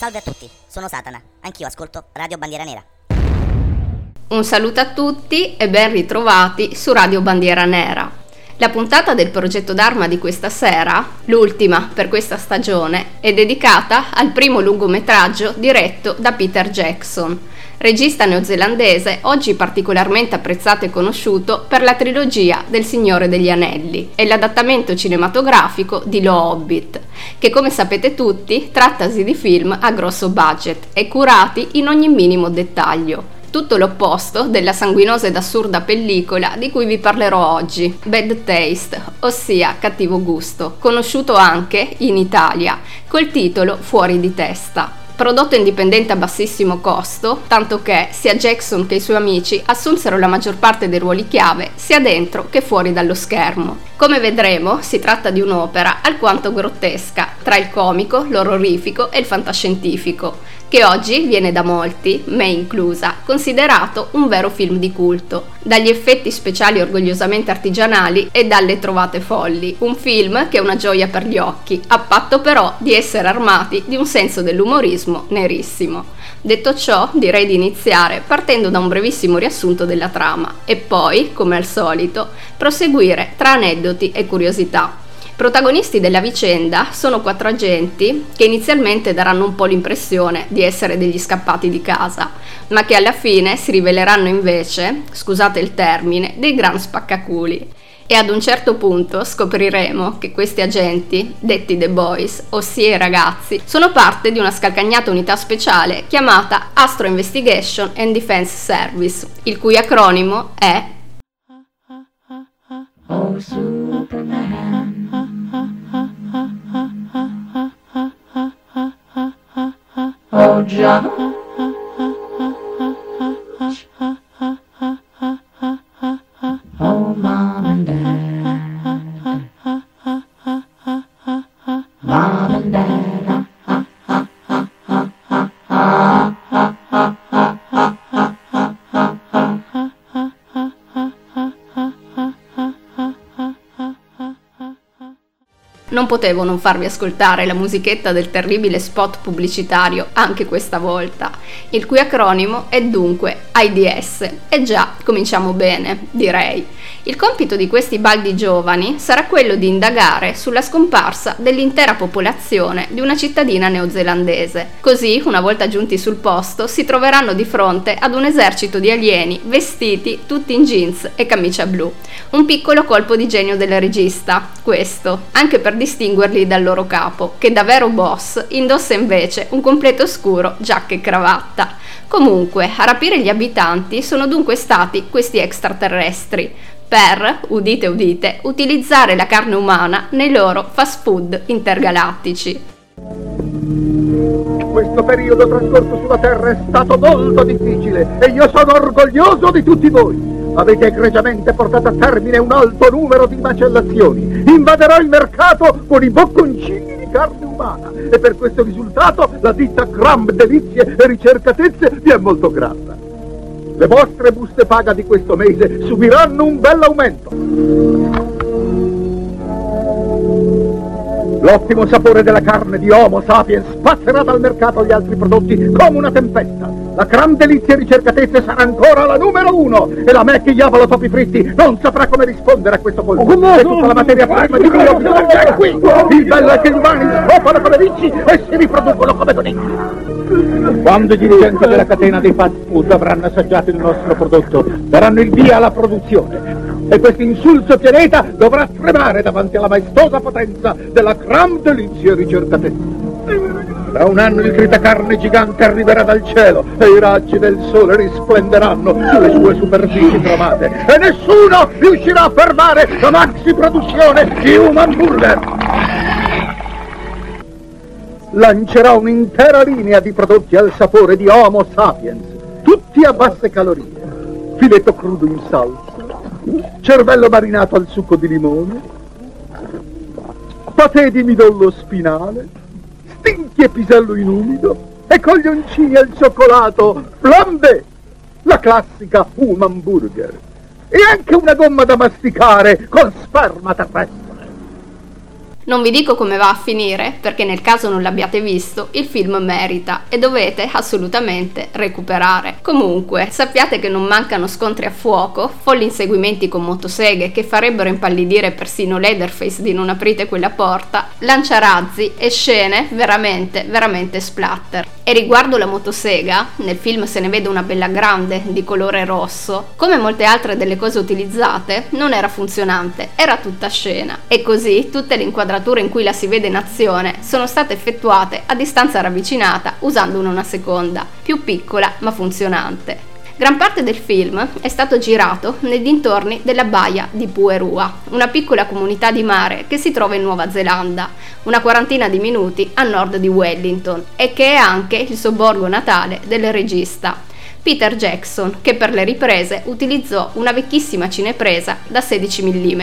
Salve a tutti, sono Satana, anch'io ascolto Radio Bandiera Nera. Un saluto a tutti e ben ritrovati su Radio Bandiera Nera. La puntata del progetto d'arma di questa sera, l'ultima per questa stagione, è dedicata al primo lungometraggio diretto da Peter Jackson, regista neozelandese oggi particolarmente apprezzato e conosciuto per la trilogia del Signore degli Anelli e l'adattamento cinematografico di Lo Hobbit, che come sapete tutti trattasi di film a grosso budget e curati in ogni minimo dettaglio. Tutto l'opposto della sanguinosa ed assurda pellicola di cui vi parlerò oggi, Bad Taste, ossia cattivo gusto, conosciuto anche in Italia col titolo Fuori di testa prodotto indipendente a bassissimo costo, tanto che sia Jackson che i suoi amici assunsero la maggior parte dei ruoli chiave sia dentro che fuori dallo schermo. Come vedremo, si tratta di un'opera alquanto grottesca, tra il comico, l'orrorifico e il fantascientifico, che oggi viene da molti, me inclusa, considerato un vero film di culto, dagli effetti speciali orgogliosamente artigianali e dalle trovate folli, un film che è una gioia per gli occhi, a patto però di essere armati di un senso dell'umorismo nerissimo. Detto ciò, direi di iniziare partendo da un brevissimo riassunto della trama e poi, come al solito, proseguire tra aneddoti e curiosità. Protagonisti della vicenda sono quattro agenti che inizialmente daranno un po' l'impressione di essere degli scappati di casa, ma che alla fine si riveleranno invece, scusate il termine, dei gran spaccaculi. E ad un certo punto scopriremo che questi agenti, detti The Boys, ossia i ragazzi, sono parte di una scalcagnata unità speciale chiamata Astro Investigation and Defense Service, il cui acronimo è Oh Superman. Oh potevo non farvi ascoltare la musichetta del terribile spot pubblicitario anche questa volta, il cui acronimo è dunque AIDS. E già, cominciamo bene, direi. Il compito di questi baldi giovani sarà quello di indagare sulla scomparsa dell'intera popolazione di una cittadina neozelandese. Così, una volta giunti sul posto, si troveranno di fronte ad un esercito di alieni vestiti tutti in jeans e camicia blu. Un piccolo colpo di genio del regista, questo, anche per distinguerli dal loro capo, che da vero boss indossa invece un completo scuro, giacca e cravatta. Comunque, a rapire gli abitanti sono dunque stati questi extraterrestri, per, udite udite, utilizzare la carne umana nei loro fast food intergalattici. Questo periodo trascorso sulla Terra è stato molto difficile e io sono orgoglioso di tutti voi. Avete egregiamente portato a termine un alto numero di macellazioni. Invaderò il mercato con i bocconcini di carne umana e per questo risultato la ditta Crumb Delizie e Ricercatezze vi è molto grata. Le vostre buste paga di questo mese subiranno un bel aumento. L'ottimo sapore della carne di Homo sapiens passerà dal mercato agli altri prodotti come una tempesta. La Gran Delizia Ricercatezze sarà ancora la numero uno e la Mac Iavolo Topi Fritti non saprà come rispondere a questo colpo. Oh, e tutta la materia prima di cui ho bisogno è qui. Il bello è che gli umani scopano come ricci e si riproducono come conigli. Quando i dirigenti della catena dei fast food avranno assaggiato il nostro prodotto, daranno il via alla produzione. E questo insulso pianeta dovrà tremare davanti alla maestosa potenza della Gran Delizia Ricercatezze. Tra un anno il gritacarne gigante arriverà dal cielo e i raggi del sole risplenderanno sulle sue superfici cromate e nessuno riuscirà a fermare la maxi produzione di Human Burger. Lancerà un'intera linea di prodotti al sapore di Homo sapiens, tutti a basse calorie. Filetto crudo in salsa, cervello marinato al succo di limone, patè di midollo spinale, stinchi e pisello in umido e coglioncini al cioccolato flambé, la classica human burger e anche una gomma da masticare con sperma terrestre. Non vi dico come va a finire, perché nel caso non l'abbiate visto, il film merita e dovete assolutamente recuperare. Comunque, sappiate che non mancano scontri a fuoco, folli inseguimenti con motoseghe che farebbero impallidire persino Leatherface di non aprite quella porta, lanciarazzi e scene veramente, veramente splatter. E riguardo la motosega, nel film se ne vede una bella grande di colore rosso, come molte altre delle cose utilizzate, non era funzionante, era tutta scena. E così tutte le inquadrature inquadrature in cui la si vede in azione sono state effettuate a distanza ravvicinata usandone una seconda, più piccola ma funzionante. Gran parte del film è stato girato nei dintorni della baia di Puerua, una piccola comunità di mare che si trova in Nuova Zelanda, una quarantina di minuti a nord di Wellington e che è anche il sobborgo natale del regista. Peter Jackson, che per le riprese utilizzò una vecchissima cinepresa da 16 mm,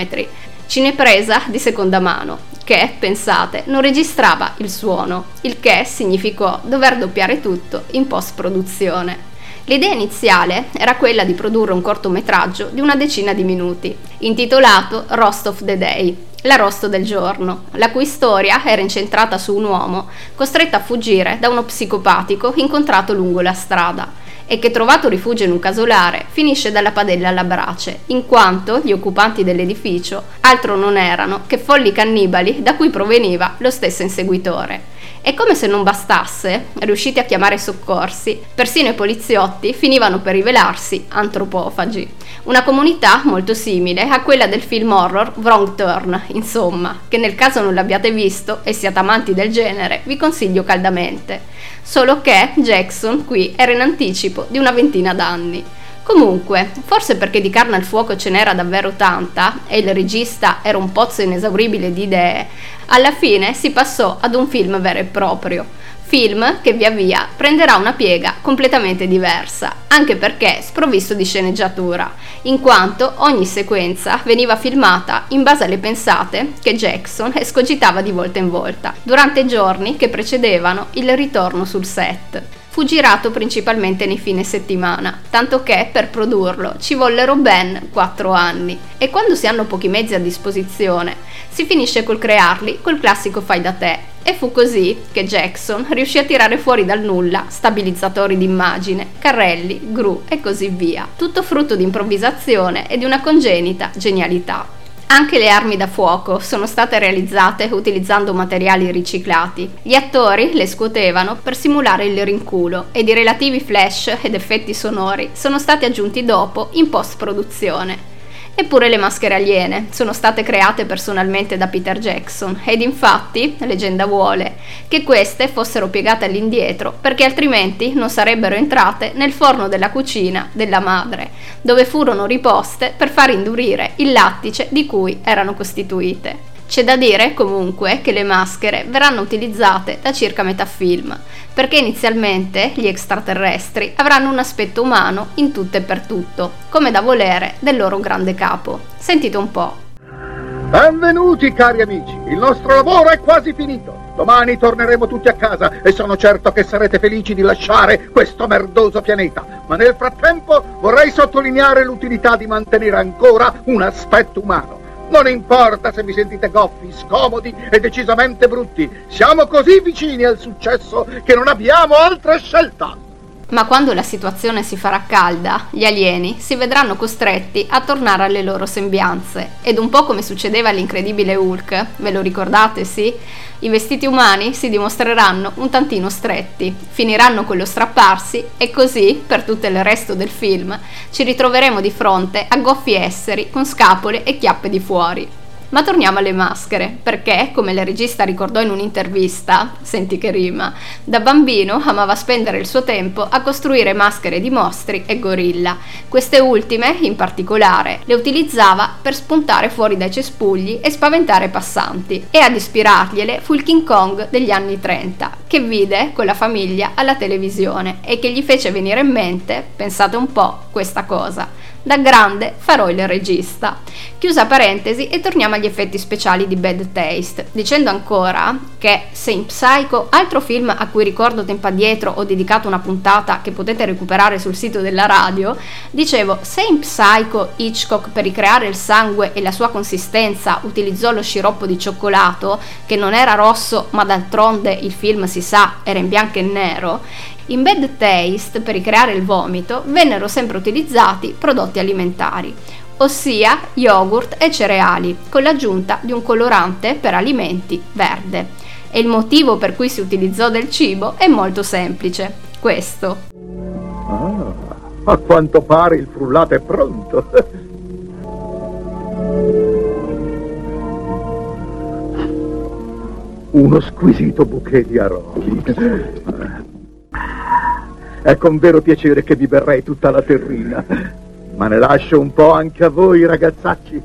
cinepresa di seconda mano, che, pensate, non registrava il suono, il che significò dover doppiare tutto in post-produzione. L'idea iniziale era quella di produrre un cortometraggio di una decina di minuti, intitolato Rost of the Day, l'arrosto del giorno, la cui storia era incentrata su un uomo costretto a fuggire da uno psicopatico incontrato lungo la strada e che trovato rifugio in un casolare finisce dalla padella alla brace, in quanto gli occupanti dell'edificio altro non erano che folli cannibali da cui proveniva lo stesso inseguitore. E come se non bastasse, riusciti a chiamare i soccorsi, persino i poliziotti finivano per rivelarsi antropofagi. Una comunità molto simile a quella del film horror Wrong Turn, insomma, che nel caso non l'abbiate visto e siate amanti del genere, vi consiglio caldamente. Solo che Jackson qui era in anticipo di una ventina d'anni. Comunque, forse perché di carne al fuoco ce n'era davvero tanta e il regista era un pozzo inesauribile di idee, alla fine si passò ad un film vero e proprio. Film che via via prenderà una piega completamente diversa, anche perché sprovvisto di sceneggiatura, in quanto ogni sequenza veniva filmata in base alle pensate che Jackson escogitava di volta in volta, durante i giorni che precedevano il ritorno sul set fu girato principalmente nei fine settimana, tanto che per produrlo ci vollero ben 4 anni. E quando si hanno pochi mezzi a disposizione, si finisce col crearli col classico fai da te. E fu così che Jackson riuscì a tirare fuori dal nulla stabilizzatori d'immagine, carrelli, gru e così via. Tutto frutto di improvvisazione e di una congenita genialità. Anche le armi da fuoco sono state realizzate utilizzando materiali riciclati. Gli attori le scuotevano per simulare il rinculo ed i relativi flash ed effetti sonori sono stati aggiunti dopo in post-produzione. Eppure le maschere aliene sono state create personalmente da Peter Jackson ed infatti, leggenda vuole, che queste fossero piegate all'indietro perché altrimenti non sarebbero entrate nel forno della cucina della madre, dove furono riposte per far indurire il lattice di cui erano costituite. C'è da dire comunque che le maschere verranno utilizzate da circa metà film, perché inizialmente gli extraterrestri avranno un aspetto umano in tutto e per tutto, come da volere del loro grande capo. Sentite un po'. Benvenuti cari amici, il nostro lavoro è quasi finito. Domani torneremo tutti a casa e sono certo che sarete felici di lasciare questo merdoso pianeta. Ma nel frattempo vorrei sottolineare l'utilità di mantenere ancora un aspetto umano. Non importa se vi sentite goffi, scomodi e decisamente brutti. Siamo così vicini al successo che non abbiamo altra scelta. Ma quando la situazione si farà calda, gli alieni si vedranno costretti a tornare alle loro sembianze. Ed un po' come succedeva all'incredibile Hulk, ve lo ricordate, sì? I vestiti umani si dimostreranno un tantino stretti, finiranno con lo strapparsi e così, per tutto il resto del film, ci ritroveremo di fronte a goffi esseri con scapole e chiappe di fuori. Ma torniamo alle maschere, perché, come il regista ricordò in un'intervista, senti che rima, da bambino amava spendere il suo tempo a costruire maschere di mostri e gorilla. Queste ultime, in particolare, le utilizzava per spuntare fuori dai cespugli e spaventare passanti. E ad ispirargliele fu il King Kong degli anni 30, che vide con la famiglia alla televisione e che gli fece venire in mente, pensate un po', questa cosa Da grande farò il regista. Chiusa parentesi e torniamo agli effetti speciali di Bad Taste, dicendo ancora che Saint Psycho, altro film a cui ricordo tempo addietro ho dedicato una puntata che potete recuperare sul sito della radio, dicevo Saint Psycho Hitchcock per ricreare il sangue e la sua consistenza utilizzò lo sciroppo di cioccolato, che non era rosso ma d'altronde il film si sa era in bianco e nero, in Bad Taste, per ricreare il vomito, vennero sempre utilizzati prodotti alimentari, ossia yogurt e cereali, con l'aggiunta di un colorante per alimenti verde. E il motivo per cui si utilizzò del cibo è molto semplice, questo. Ah, a quanto pare il frullato è pronto. Uno squisito bouquet di aromi. È con vero piacere che vi berrei tutta la terrina. Ma ne lascio un po' anche a voi, ragazzacci.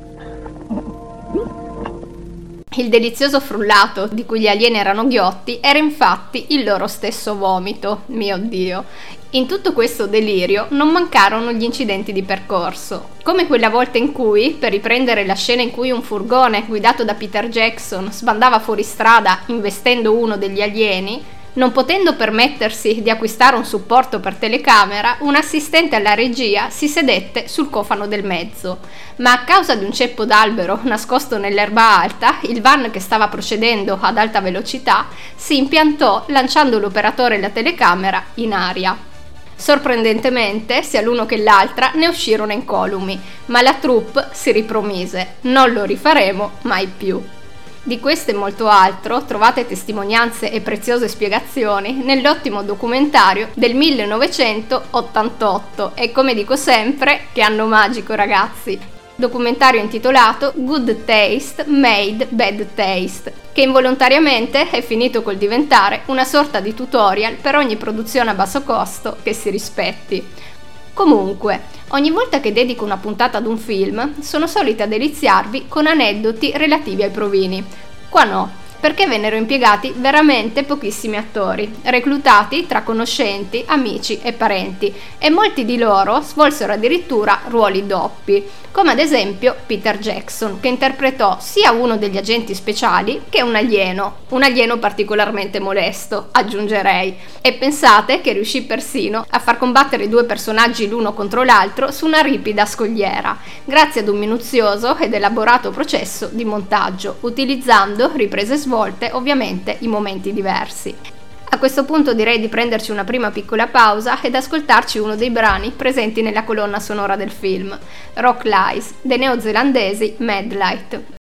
Il delizioso frullato di cui gli alieni erano ghiotti era infatti il loro stesso vomito, mio Dio. In tutto questo delirio non mancarono gli incidenti di percorso, come quella volta in cui, per riprendere la scena in cui un furgone guidato da Peter Jackson sbandava fuori strada investendo uno degli alieni, non potendo permettersi di acquistare un supporto per telecamera, un assistente alla regia si sedette sul cofano del mezzo, ma a causa di un ceppo d'albero nascosto nell'erba alta, il van che stava procedendo ad alta velocità si impiantò lanciando l'operatore e la telecamera in aria. Sorprendentemente, sia l'uno che l'altra ne uscirono incolumi, ma la troupe si ripromise: non lo rifaremo mai più. Di questo e molto altro trovate testimonianze e preziose spiegazioni nell'ottimo documentario del 1988 e come dico sempre, che anno magico ragazzi, documentario intitolato Good Taste Made Bad Taste, che involontariamente è finito col diventare una sorta di tutorial per ogni produzione a basso costo che si rispetti. Comunque, ogni volta che dedico una puntata ad un film, sono solita deliziarvi con aneddoti relativi ai provini. Qua no, perché vennero impiegati veramente pochissimi attori, reclutati tra conoscenti, amici e parenti, e molti di loro svolsero addirittura ruoli doppi, come ad esempio Peter Jackson, che interpretò sia uno degli agenti speciali che un alieno, un alieno particolarmente molesto, aggiungerei, e pensate che riuscì persino a far combattere i due personaggi l'uno contro l'altro su una ripida scogliera, grazie ad un minuzioso ed elaborato processo di montaggio, utilizzando riprese svolte volte ovviamente in momenti diversi. A questo punto direi di prenderci una prima piccola pausa ed ascoltarci uno dei brani presenti nella colonna sonora del film, Rock Lies, dei neozelandesi Madlight.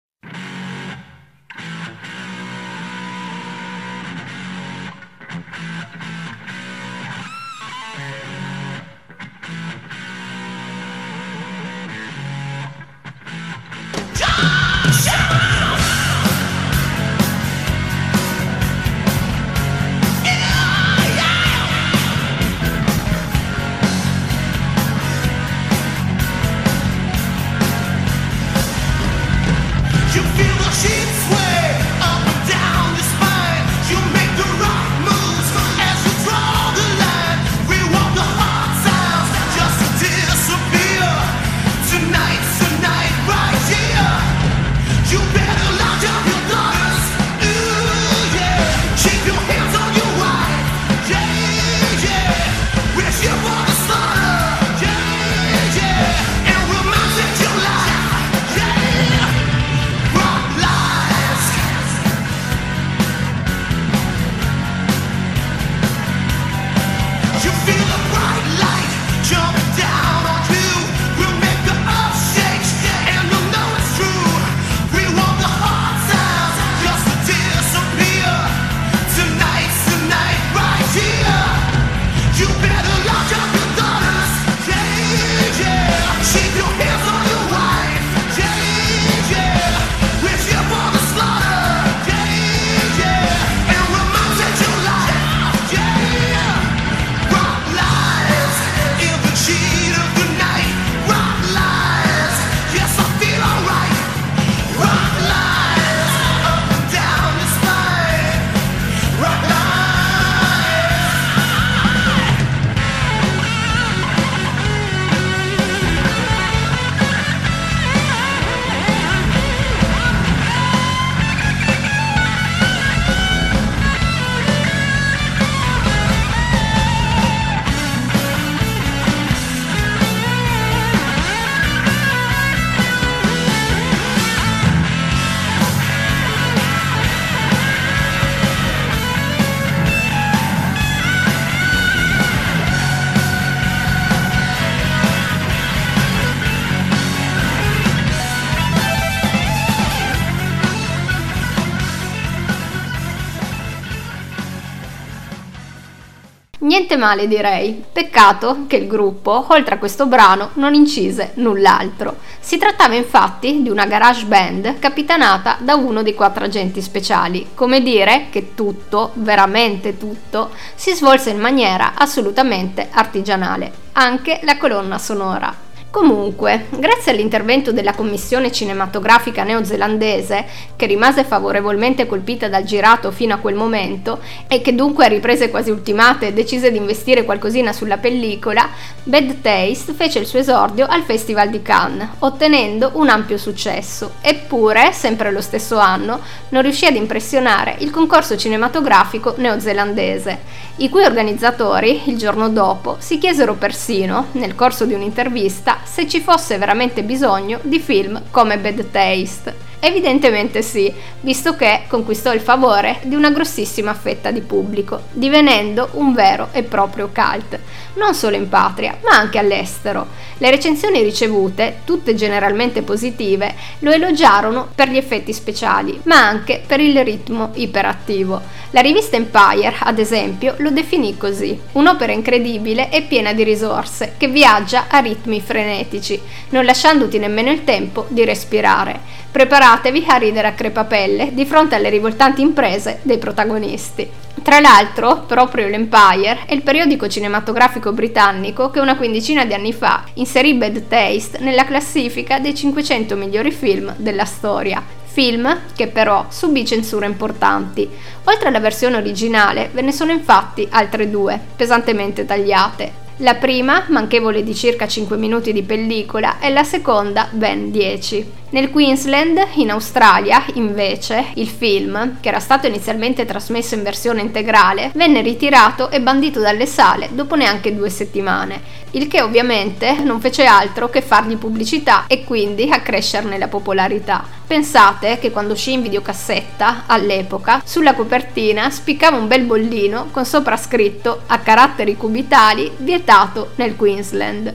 Niente male direi, peccato che il gruppo, oltre a questo brano, non incise null'altro. Si trattava infatti di una garage band capitanata da uno dei quattro agenti speciali, come dire che tutto, veramente tutto, si svolse in maniera assolutamente artigianale, anche la colonna sonora. Comunque, grazie all'intervento della commissione cinematografica neozelandese, che rimase favorevolmente colpita dal girato fino a quel momento e che dunque a riprese quasi ultimate decise di investire qualcosina sulla pellicola, Bad Taste fece il suo esordio al Festival di Cannes, ottenendo un ampio successo. Eppure, sempre lo stesso anno, non riuscì ad impressionare il concorso cinematografico neozelandese, i cui organizzatori, il giorno dopo, si chiesero persino, nel corso di un'intervista, se ci fosse veramente bisogno di film come Bad Taste. Evidentemente sì, visto che conquistò il favore di una grossissima fetta di pubblico, divenendo un vero e proprio cult, non solo in patria, ma anche all'estero. Le recensioni ricevute, tutte generalmente positive, lo elogiarono per gli effetti speciali, ma anche per il ritmo iperattivo. La rivista Empire, ad esempio, lo definì così: un'opera incredibile e piena di risorse, che viaggia a ritmi frenetici, non lasciandoti nemmeno il tempo di respirare. Preparatevi a ridere a crepapelle di fronte alle rivoltanti imprese dei protagonisti. Tra l'altro, proprio l'Empire è il periodico cinematografico britannico che una quindicina di anni fa inserì Bad Taste nella classifica dei 500 migliori film della storia, film che però subì censure importanti. Oltre alla versione originale ve ne sono infatti altre due, pesantemente tagliate. La prima, manchevole di circa 5 minuti di pellicola, e la seconda, ben 10. Nel Queensland, in Australia, invece, il film, che era stato inizialmente trasmesso in versione integrale, venne ritirato e bandito dalle sale dopo neanche due settimane, il che ovviamente non fece altro che fargli pubblicità e quindi accrescerne la popolarità. Pensate che quando uscì in videocassetta, all'epoca, sulla copertina spiccava un bel bollino con sopra scritto a caratteri cubitali vietato nel Queensland.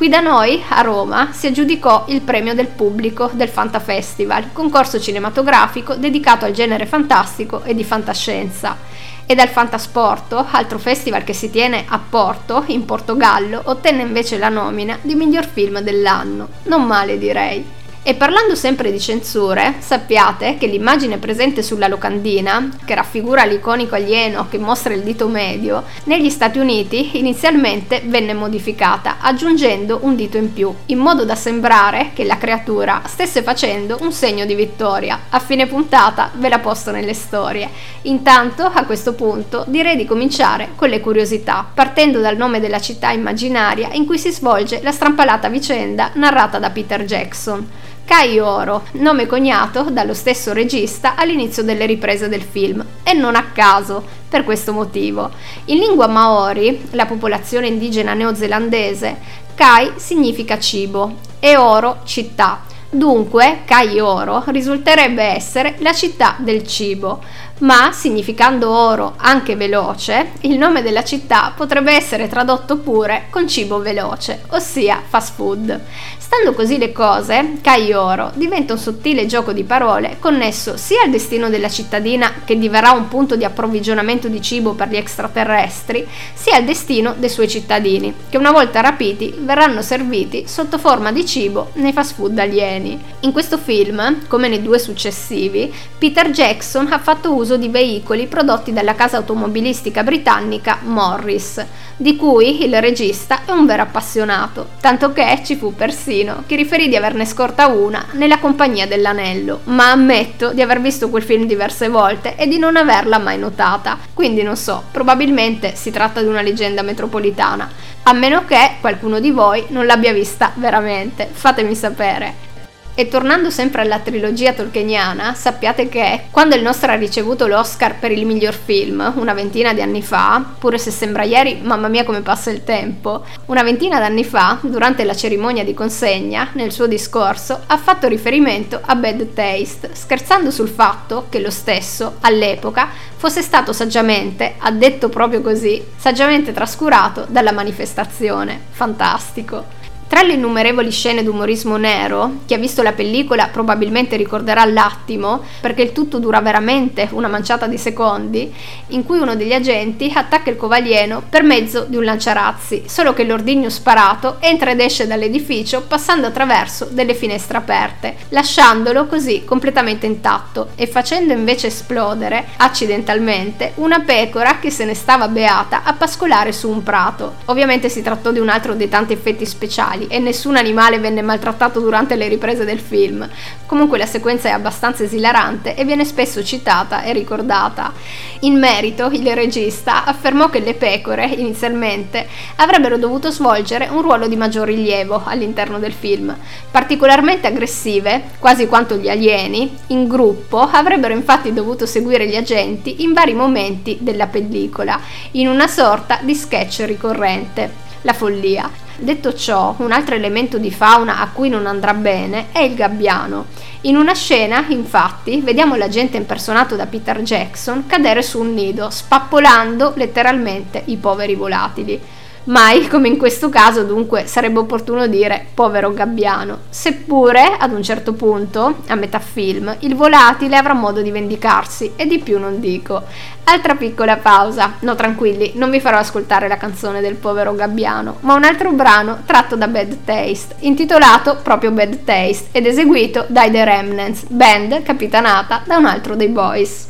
Qui da noi, a Roma, si aggiudicò il premio del pubblico del Fanta Festival, concorso cinematografico dedicato al genere fantastico e di fantascienza. E dal Fantasporto, altro festival che si tiene a Porto, in Portogallo, ottenne invece la nomina di miglior film dell'anno. Non male direi. E parlando sempre di censure, sappiate che l'immagine presente sulla locandina, che raffigura l'iconico alieno che mostra il dito medio, negli Stati Uniti inizialmente venne modificata aggiungendo un dito in più, in modo da sembrare che la creatura stesse facendo un segno di vittoria. A fine puntata ve la posto nelle storie. Intanto, a questo punto, direi di cominciare con le curiosità, partendo dal nome della città immaginaria in cui si svolge la strampalata vicenda narrata da Peter Jackson. Kai Oro, nome coniato dallo stesso regista all'inizio delle riprese del film, e non a caso, per questo motivo. In lingua maori, la popolazione indigena neozelandese, Kai significa cibo e Oro città. Dunque, Kai Oro risulterebbe essere la città del cibo, ma significando oro anche veloce, il nome della città potrebbe essere tradotto pure con cibo veloce, ossia fast food. Stando così le cose, Oro diventa un sottile gioco di parole connesso sia al destino della cittadina che diverrà un punto di approvvigionamento di cibo per gli extraterrestri, sia al destino dei suoi cittadini, che una volta rapiti verranno serviti sotto forma di cibo nei fast food alieni. In questo film, come nei due successivi, Peter Jackson ha fatto uso di veicoli prodotti dalla casa automobilistica britannica Morris, di cui il regista è un vero appassionato, tanto che ci fu persino chi riferì di averne scorta una nella compagnia dell'anello, ma ammetto di aver visto quel film diverse volte e di non averla mai notata, quindi non so, probabilmente si tratta di una leggenda metropolitana, a meno che qualcuno di voi non l'abbia vista veramente, fatemi sapere. E tornando sempre alla trilogia tolkieniana, sappiate che quando il nostro ha ricevuto l'Oscar per il miglior film, una ventina di anni fa, pure se sembra ieri, mamma mia come passa il tempo, una ventina d'anni fa, durante la cerimonia di consegna, nel suo discorso, ha fatto riferimento a Bad Taste, scherzando sul fatto che lo stesso, all'epoca, fosse stato saggiamente, ha detto proprio così, saggiamente trascurato dalla manifestazione. Fantastico. Tra le innumerevoli scene d'umorismo nero, chi ha visto la pellicola probabilmente ricorderà l'attimo, perché il tutto dura veramente una manciata di secondi, in cui uno degli agenti attacca il covaglieno per mezzo di un lanciarazzi, solo che l'ordigno sparato entra ed esce dall'edificio passando attraverso delle finestre aperte, lasciandolo così completamente intatto e facendo invece esplodere, accidentalmente, una pecora che se ne stava beata a pascolare su un prato. Ovviamente si trattò di un altro dei tanti effetti speciali animali e nessun animale venne maltrattato durante le riprese del film. Comunque la sequenza è abbastanza esilarante e viene spesso citata e ricordata. In merito, il regista affermò che le pecore, inizialmente, avrebbero dovuto svolgere un ruolo di maggior rilievo all'interno del film. Particolarmente aggressive, quasi quanto gli alieni, in gruppo avrebbero infatti dovuto seguire gli agenti in vari momenti della pellicola, in una sorta di sketch ricorrente. La follia. Detto ciò, un altro elemento di fauna a cui non andrà bene è il gabbiano. In una scena, infatti, vediamo l'agente impersonato da Peter Jackson cadere su un nido, spappolando letteralmente i poveri volatili. Mai, come in questo caso, dunque, sarebbe opportuno dire povero gabbiano. Seppure, ad un certo punto, a metà film, il volatile avrà modo di vendicarsi, e di più non dico. Altra piccola pausa. No, tranquilli, non vi farò ascoltare la canzone del povero gabbiano, ma un altro brano tratto da Bad Taste, intitolato proprio Bad Taste, ed eseguito dai The Remnants, band capitanata da un altro dei boys.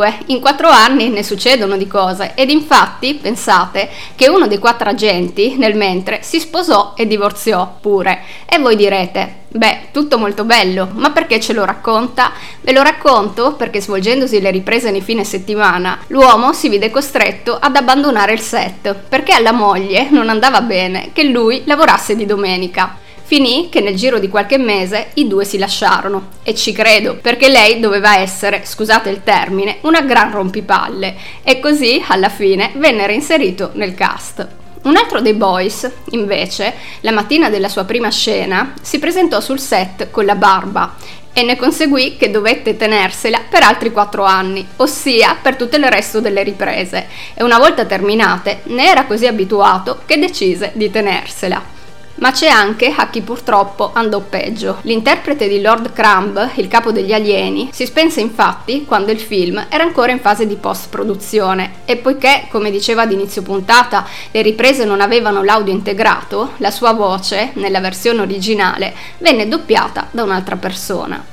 Comunque, in quattro anni ne succedono di cose ed infatti pensate che uno dei quattro agenti nel mentre si sposò e divorziò pure. E voi direte, beh, tutto molto bello, ma perché ce lo racconta? Ve lo racconto perché svolgendosi le riprese nei fine settimana, l'uomo si vide costretto ad abbandonare il set perché alla moglie non andava bene che lui lavorasse di domenica. Finì che nel giro di qualche mese i due si lasciarono e ci credo perché lei doveva essere, scusate il termine, una gran rompipalle e così alla fine venne reinserito nel cast. Un altro dei boys, invece, la mattina della sua prima scena, si presentò sul set con la barba e ne conseguì che dovette tenersela per altri quattro anni, ossia per tutto il resto delle riprese, e una volta terminate ne era così abituato che decise di tenersela. Ma c'è anche a chi purtroppo andò peggio. L'interprete di Lord Crumb, il capo degli alieni, si spense infatti quando il film era ancora in fase di post-produzione e poiché, come diceva ad inizio puntata, le riprese non avevano l'audio integrato, la sua voce, nella versione originale, venne doppiata da un'altra persona.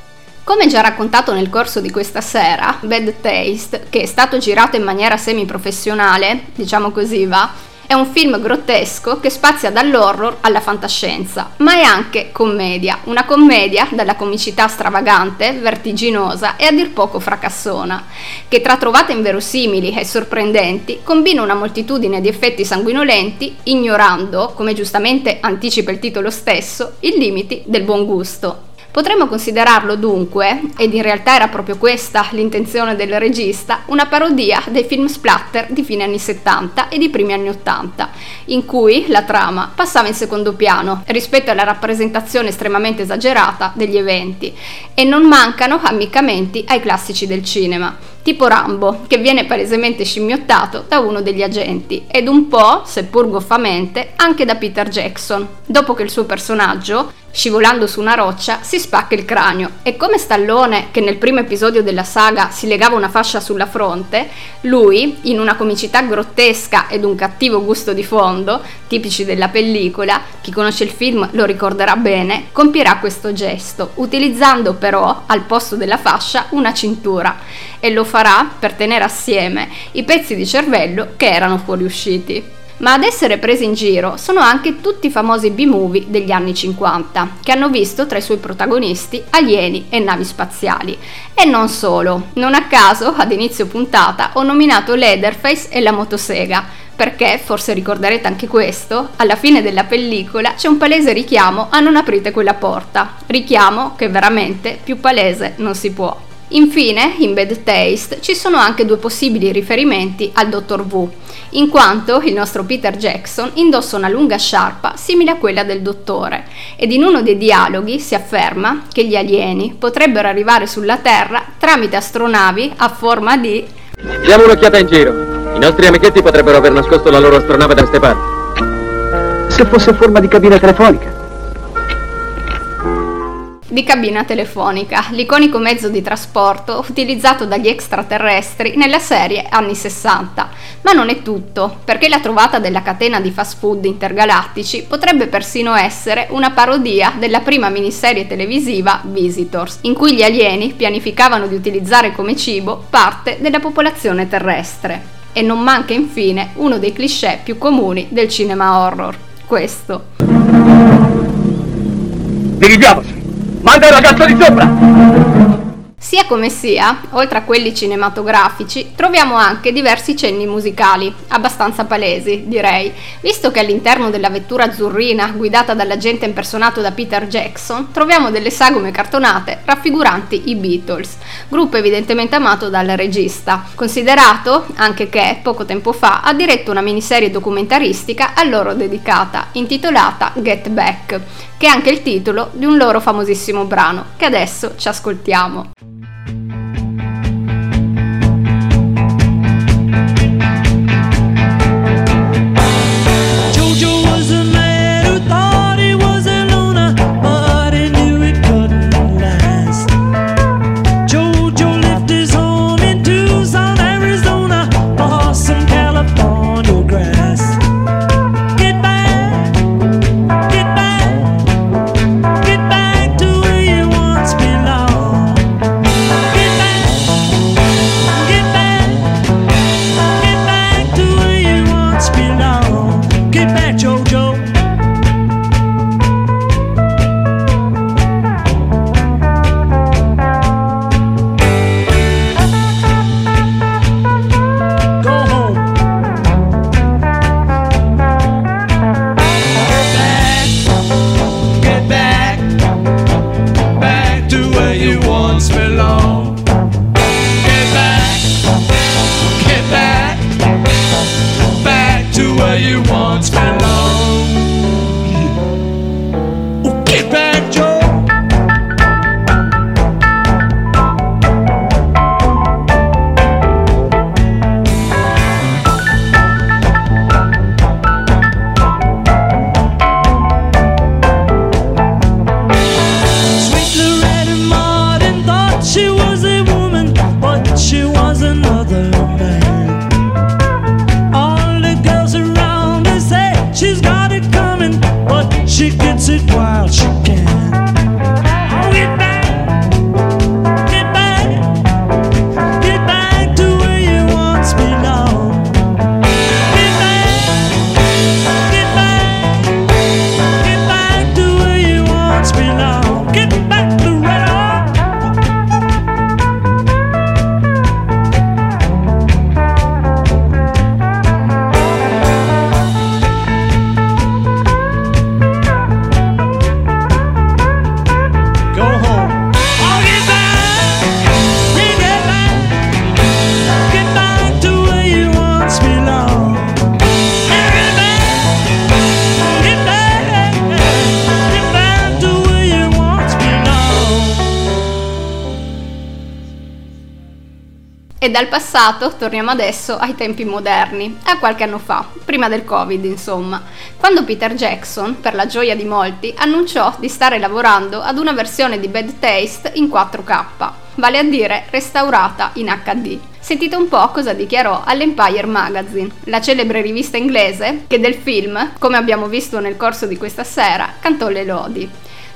Come già raccontato nel corso di questa sera, Bad Taste, che è stato girato in maniera semi-professionale, diciamo così va, è un film grottesco che spazia dall'horror alla fantascienza, ma è anche commedia, una commedia dalla comicità stravagante, vertiginosa e a dir poco fracassona, che tra trovate inverosimili e sorprendenti combina una moltitudine di effetti sanguinolenti, ignorando, come giustamente anticipa il titolo stesso, i limiti del buon gusto. Potremmo considerarlo dunque, ed in realtà era proprio questa l'intenzione del regista, una parodia dei film splatter di fine anni 70 e di primi anni 80, in cui la trama passava in secondo piano rispetto alla rappresentazione estremamente esagerata degli eventi e non mancano ammiccamenti ai classici del cinema tipo Rambo, che viene palesemente scimmiottato da uno degli agenti, ed un po', seppur goffamente, anche da Peter Jackson, dopo che il suo personaggio, scivolando su una roccia, si spacca il cranio. E come Stallone, che nel primo episodio della saga si legava una fascia sulla fronte, lui, in una comicità grottesca ed un cattivo gusto di fondo, tipici della pellicola, chi conosce il film lo ricorderà bene, compierà questo gesto, utilizzando però al posto della fascia una cintura e lo farà per tenere assieme i pezzi di cervello che erano fuoriusciti ma ad essere presi in giro sono anche tutti i famosi B-movie degli anni 50, che hanno visto tra i suoi protagonisti alieni e navi spaziali. E non solo, non a caso ad inizio puntata ho nominato Leatherface e la motosega, perché, forse ricorderete anche questo, alla fine della pellicola c'è un palese richiamo a non aprite quella porta, richiamo che veramente più palese non si può. Infine, in Bad Taste ci sono anche due possibili riferimenti al Dottor Wu, in quanto il nostro Peter Jackson indossa una lunga sciarpa simile a quella del dottore ed in uno dei dialoghi si afferma che gli alieni potrebbero arrivare sulla Terra tramite astronavi a forma di... Diamo un'occhiata in giro. I nostri amichetti potrebbero aver nascosto la loro astronave da queste parti. Se fosse a forma di cabina telefonica di cabina telefonica, l'iconico mezzo di trasporto utilizzato dagli extraterrestri nella serie anni 60. Ma non è tutto, perché la trovata della catena di fast food intergalattici potrebbe persino essere una parodia della prima miniserie televisiva Visitors, in cui gli alieni pianificavano di utilizzare come cibo parte della popolazione terrestre. E non manca infine uno dei cliché più comuni del cinema horror, questo. Dirigiamoci! Manda il ragazzo di sopra! Sia come sia, oltre a quelli cinematografici, troviamo anche diversi cenni musicali, abbastanza palesi, direi, visto che all'interno della vettura azzurrina guidata dall'agente impersonato da Peter Jackson troviamo delle sagome cartonate raffiguranti i Beatles, gruppo evidentemente amato dal regista, considerato anche che poco tempo fa ha diretto una miniserie documentaristica a loro dedicata, intitolata Get Back, che è anche il titolo di un loro famosissimo brano, che adesso ci ascoltiamo. Dal passato torniamo adesso ai tempi moderni, a qualche anno fa, prima del Covid insomma, quando Peter Jackson, per la gioia di molti, annunciò di stare lavorando ad una versione di Bad Taste in 4K, vale a dire restaurata in HD. Sentite un po' cosa dichiarò all'Empire Magazine, la celebre rivista inglese che del film, come abbiamo visto nel corso di questa sera, cantò le lodi.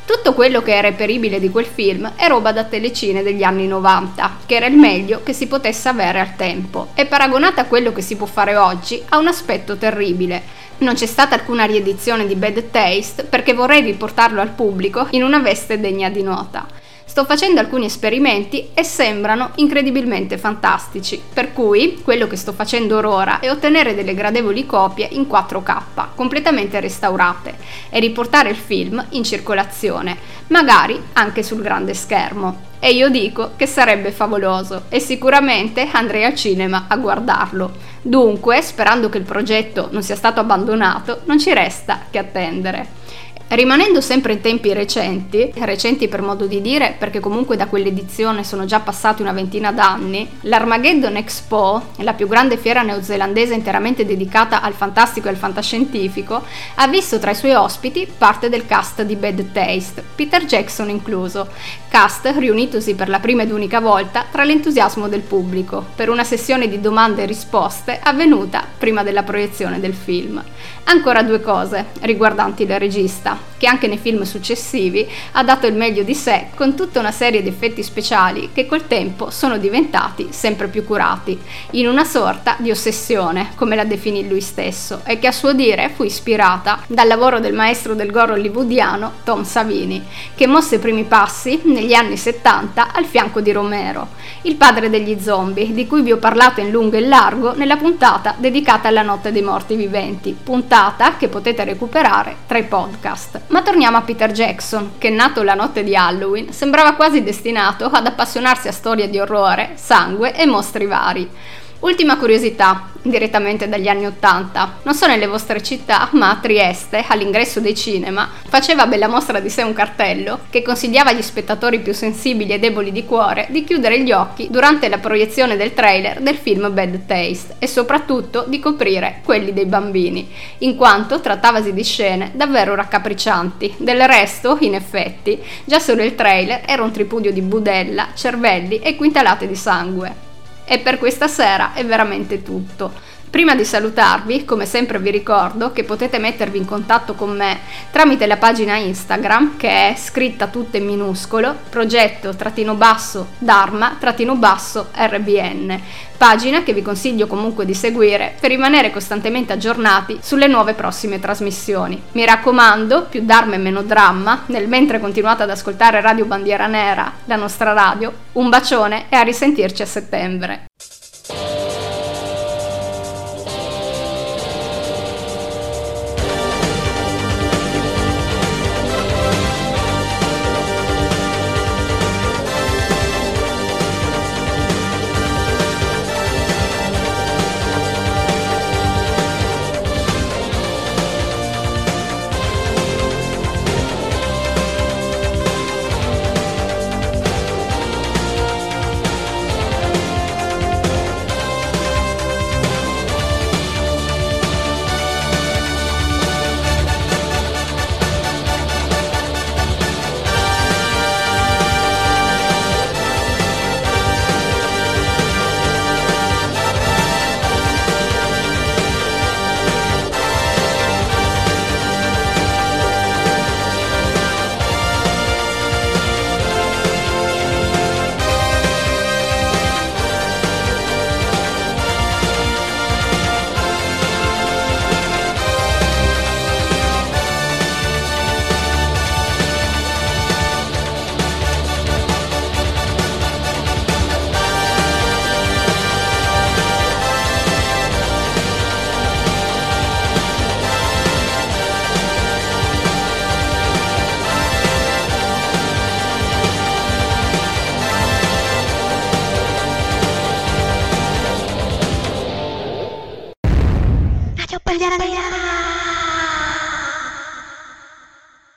Tutto quello che è reperibile di quel film è roba da telecine degli anni 90, che era il meglio che si potesse avere al tempo, e paragonata a quello che si può fare oggi ha un aspetto terribile. Non c'è stata alcuna riedizione di Bad Taste perché vorrei riportarlo al pubblico in una veste degna di nota. Sto facendo alcuni esperimenti e sembrano incredibilmente fantastici, per cui quello che sto facendo ora è ottenere delle gradevoli copie in 4K, completamente restaurate, e riportare il film in circolazione, magari anche sul grande schermo. E io dico che sarebbe favoloso e sicuramente andrei al cinema a guardarlo. Dunque, sperando che il progetto non sia stato abbandonato, non ci resta che attendere. Rimanendo sempre in tempi recenti, recenti per modo di dire perché comunque da quell'edizione sono già passati una ventina d'anni, l'Armageddon Expo, la più grande fiera neozelandese interamente dedicata al fantastico e al fantascientifico, ha visto tra i suoi ospiti parte del cast di Bad Taste, Peter Jackson incluso, cast riunitosi per la prima ed unica volta tra l'entusiasmo del pubblico, per una sessione di domande e risposte avvenuta prima della proiezione del film. Ancora due cose riguardanti il regista, che anche nei film successivi ha dato il meglio di sé con tutta una serie di effetti speciali che col tempo sono diventati sempre più curati, in una sorta di ossessione, come la definì lui stesso, e che a suo dire fu ispirata dal lavoro del maestro del gore hollywoodiano Tom Savini, che mosse i primi passi negli anni 70 al fianco di Romero, il padre degli zombie, di cui vi ho parlato in lungo e largo nella puntata dedicata alla notte dei morti viventi, puntata che potete recuperare tra i podcast. Ma torniamo a Peter Jackson, che nato la notte di Halloween sembrava quasi destinato ad appassionarsi a storie di orrore, sangue e mostri vari. Ultima curiosità, direttamente dagli anni Ottanta. Non so nelle vostre città, ma a Trieste, all'ingresso dei cinema, faceva bella mostra di sé un cartello che consigliava agli spettatori più sensibili e deboli di cuore di chiudere gli occhi durante la proiezione del trailer del film Bad Taste e soprattutto di coprire quelli dei bambini, in quanto trattavasi di scene davvero raccapriccianti. Del resto, in effetti, già solo il trailer era un tripudio di budella, cervelli e quintalate di sangue. E per questa sera è veramente tutto. Prima di salutarvi, come sempre vi ricordo che potete mettervi in contatto con me tramite la pagina Instagram che è scritta tutta in minuscolo, progetto trattino basso Dharma trattino basso RBN, pagina che vi consiglio comunque di seguire per rimanere costantemente aggiornati sulle nuove prossime trasmissioni. Mi raccomando, più Dharma e meno dramma, nel mentre continuate ad ascoltare Radio Bandiera Nera, la nostra radio, un bacione e a risentirci a settembre.